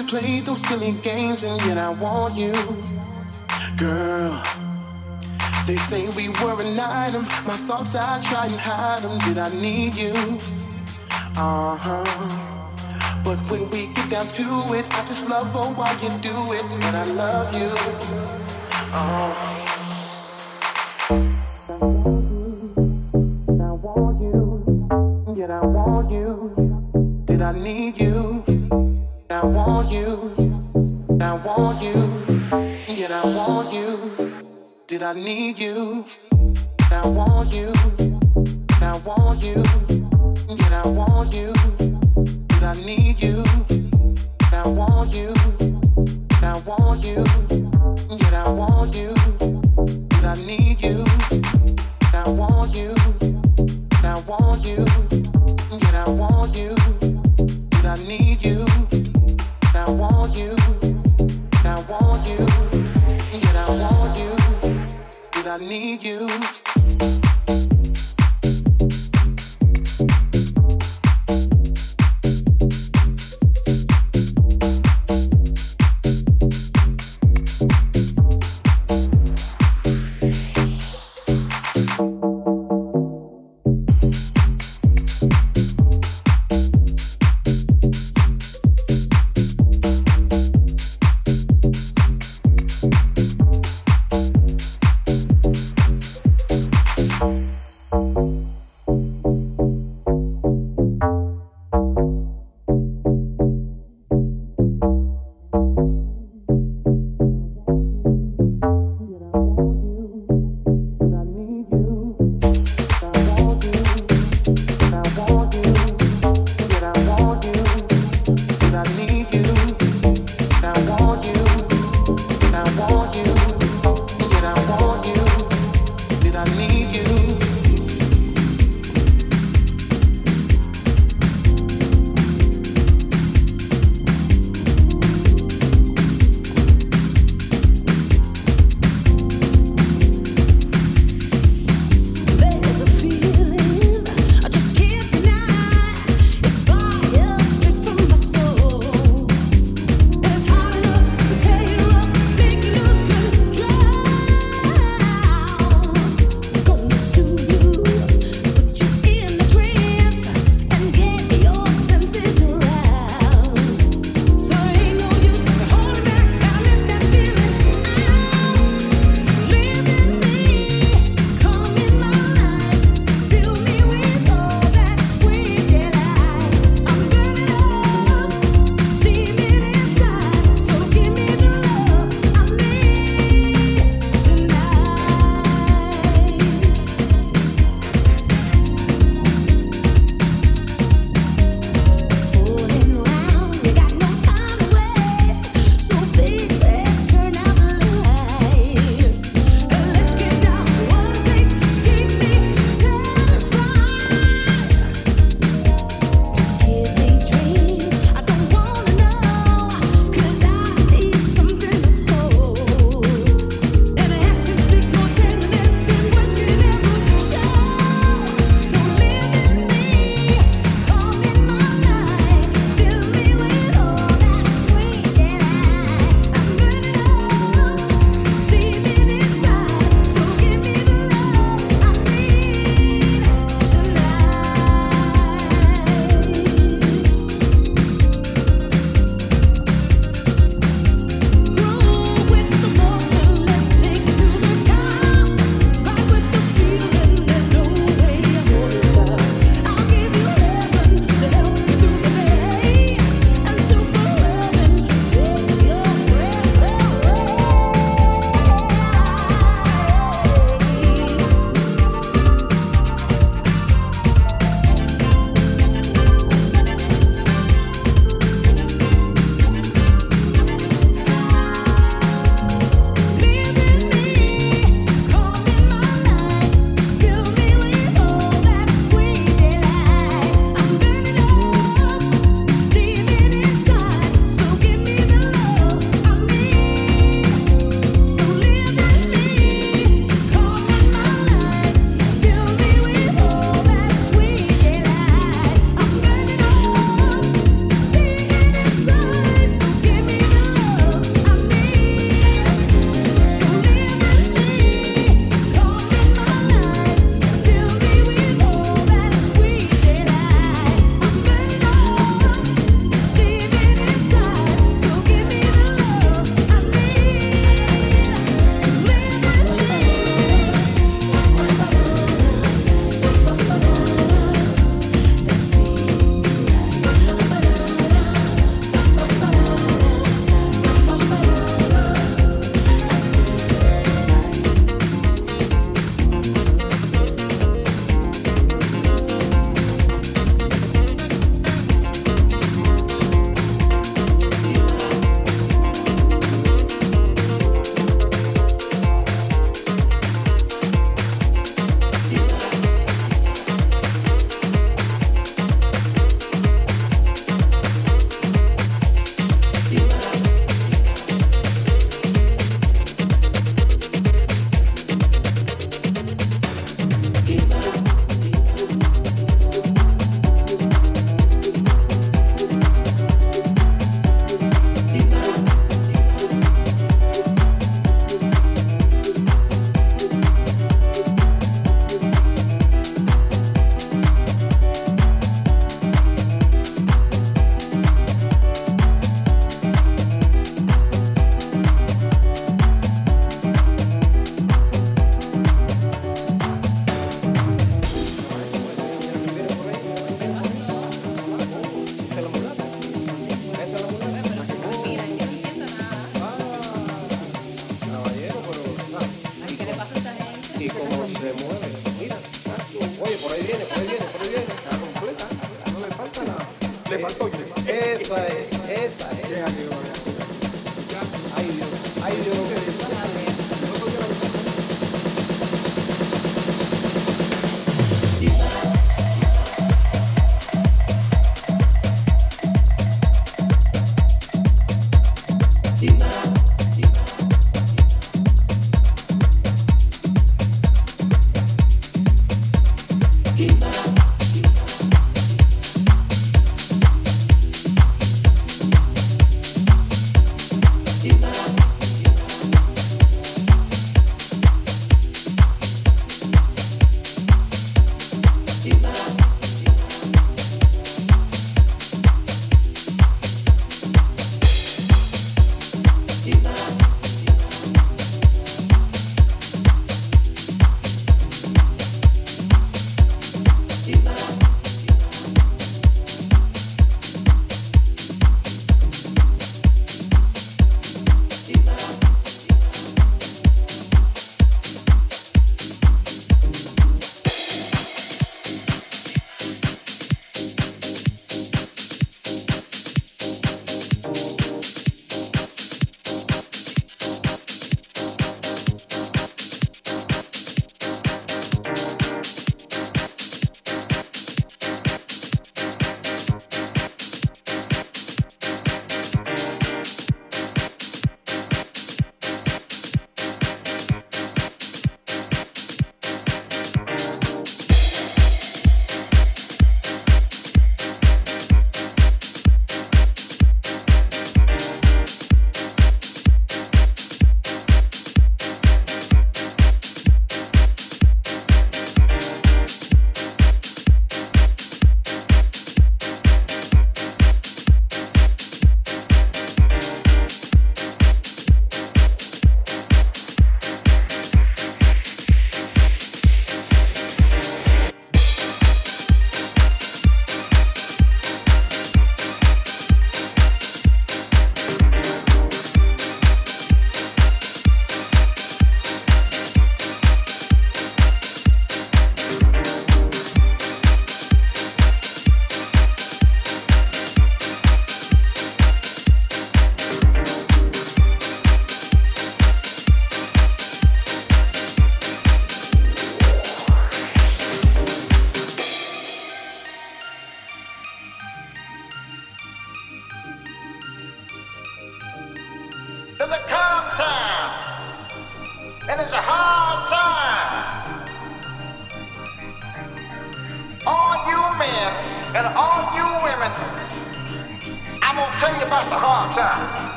played those silly games and yet I want you. Girl, they say we were an item. My thoughts, I try and hide them. Did I need you? Uh huh. But when we get down to it, I just love oh, why you do it. And I love you. Oh. I want you, yet I want you. Did I need you? I want you, I want you, yet I want you. Did I need you? I want you, I want you, yet I want you. Did I need you? I want you, I want you, yet I want you. Did I need you? I want you, I want you, yet I want you. Did I need you? I want you, I want you, did I want you, did I need you?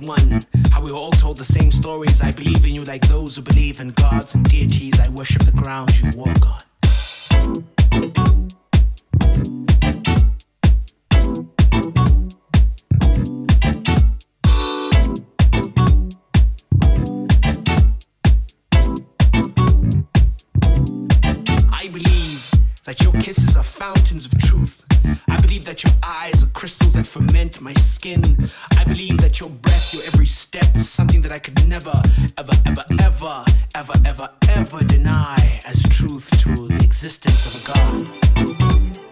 One. How we were all told the same stories. I believe in you like those who believe in gods and deities. I worship the ground you walk on. I believe that your kisses are fountains of truth. I believe that your eyes are crystals that ferment my skin. I believe that your breath, your every step is something that I could never, ever, ever, ever, ever, ever, ever deny as truth to the existence of a God.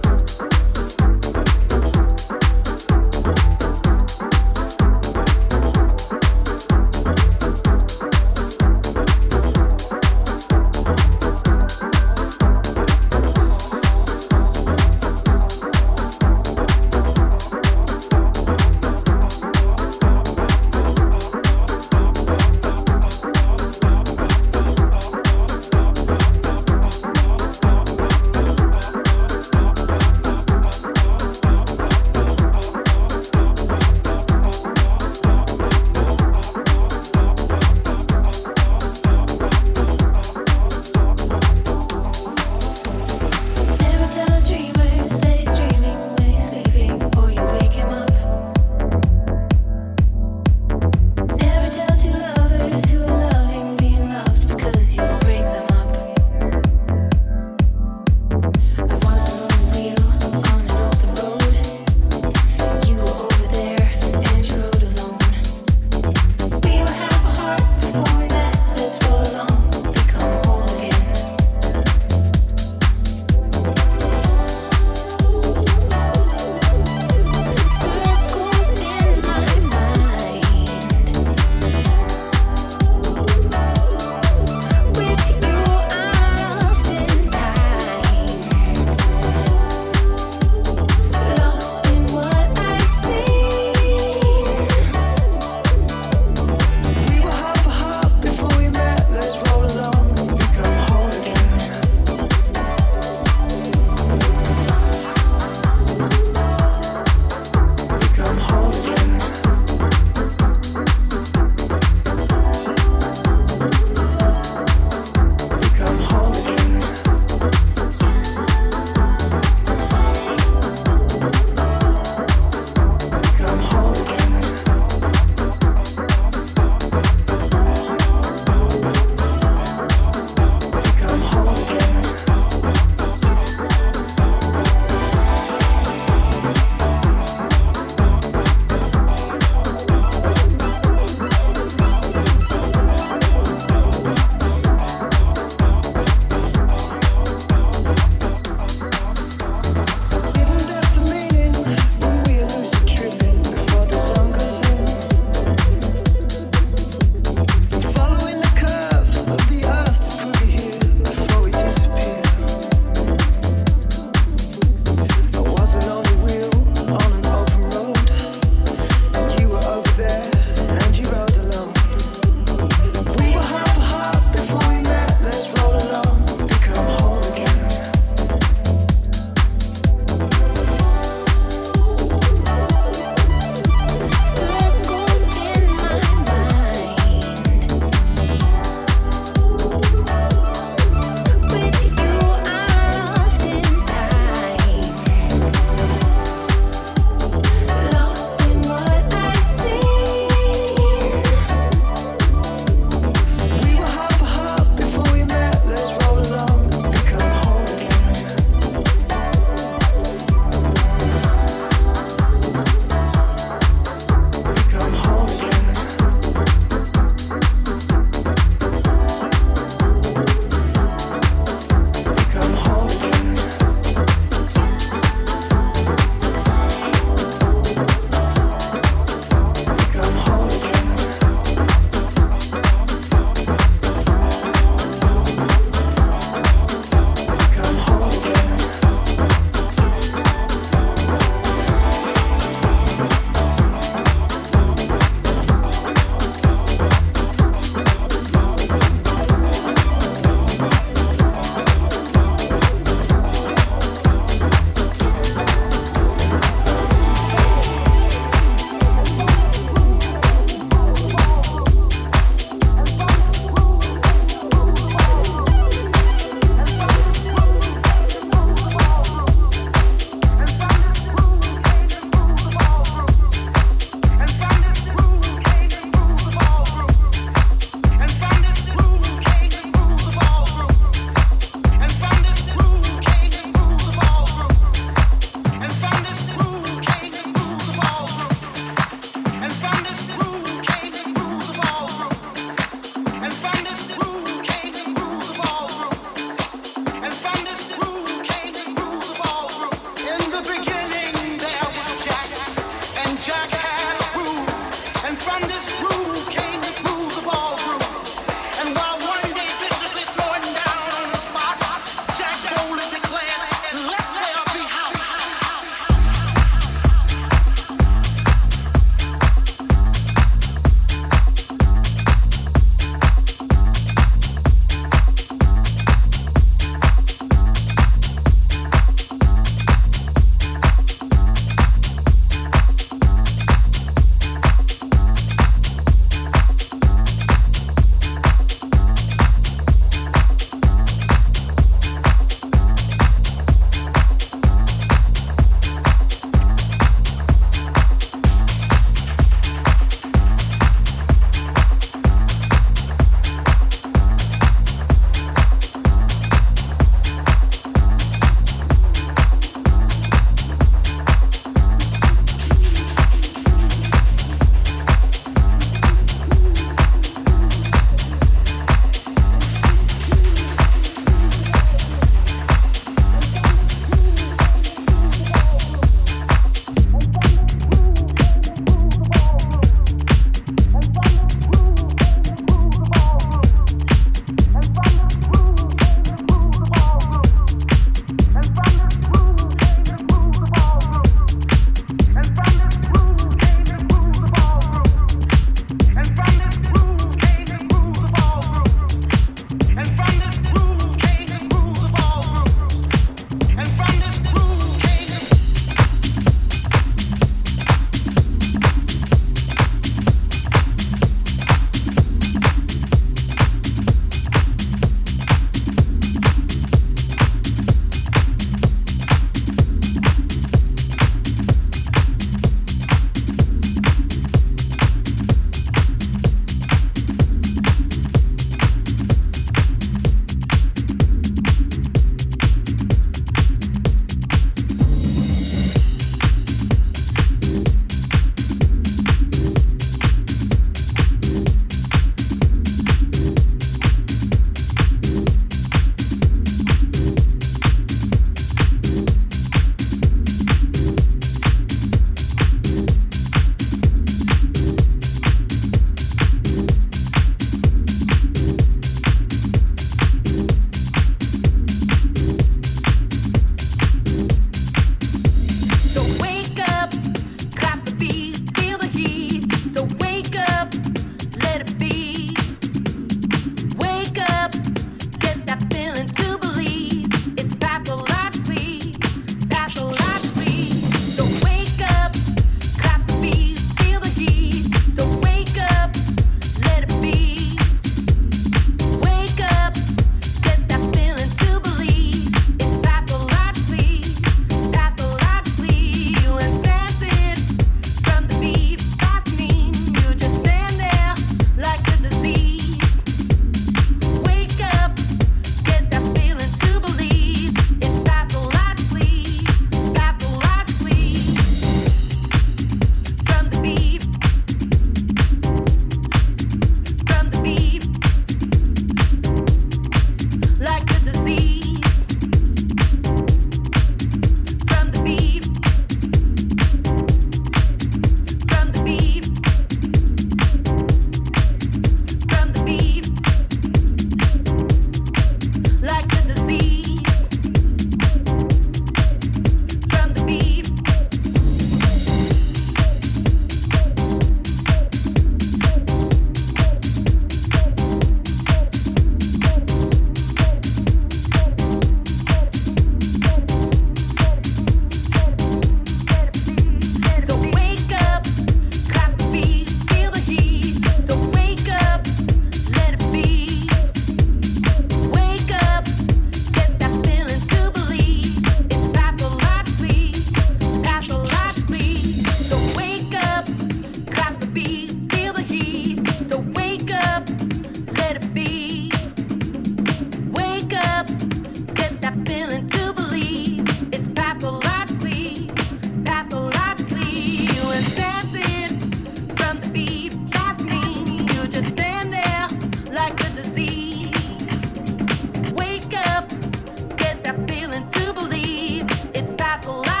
like a.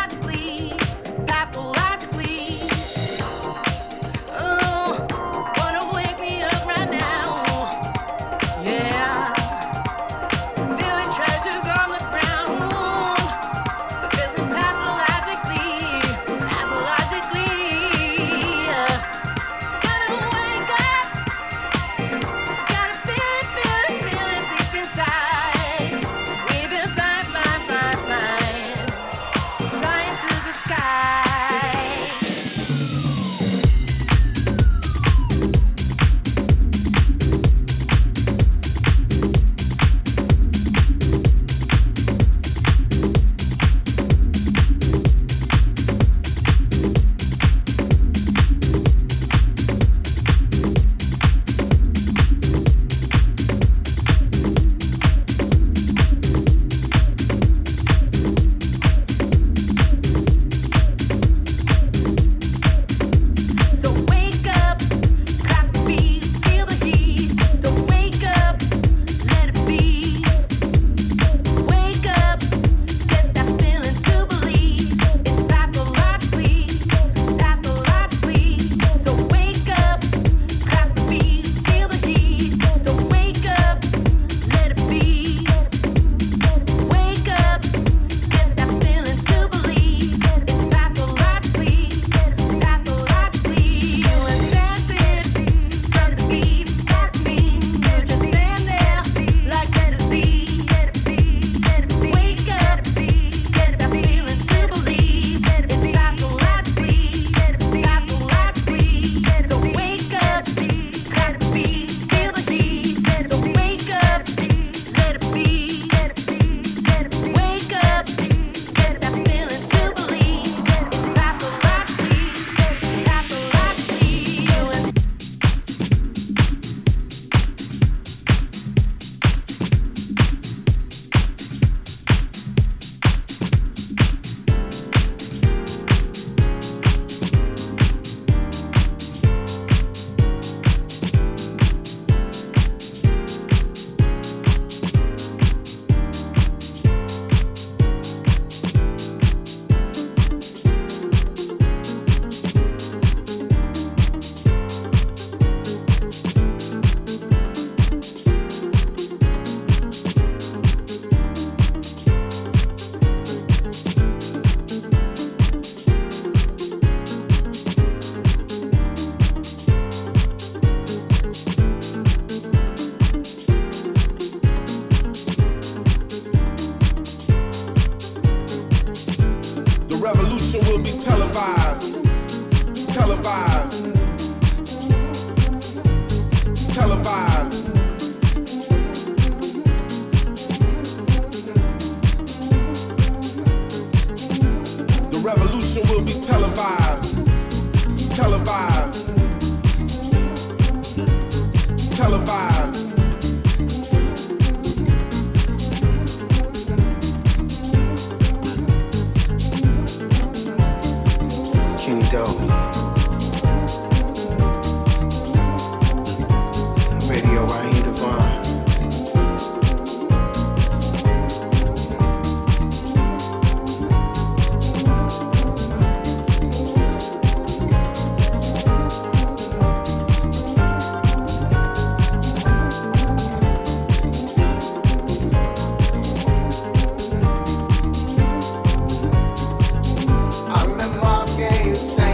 same.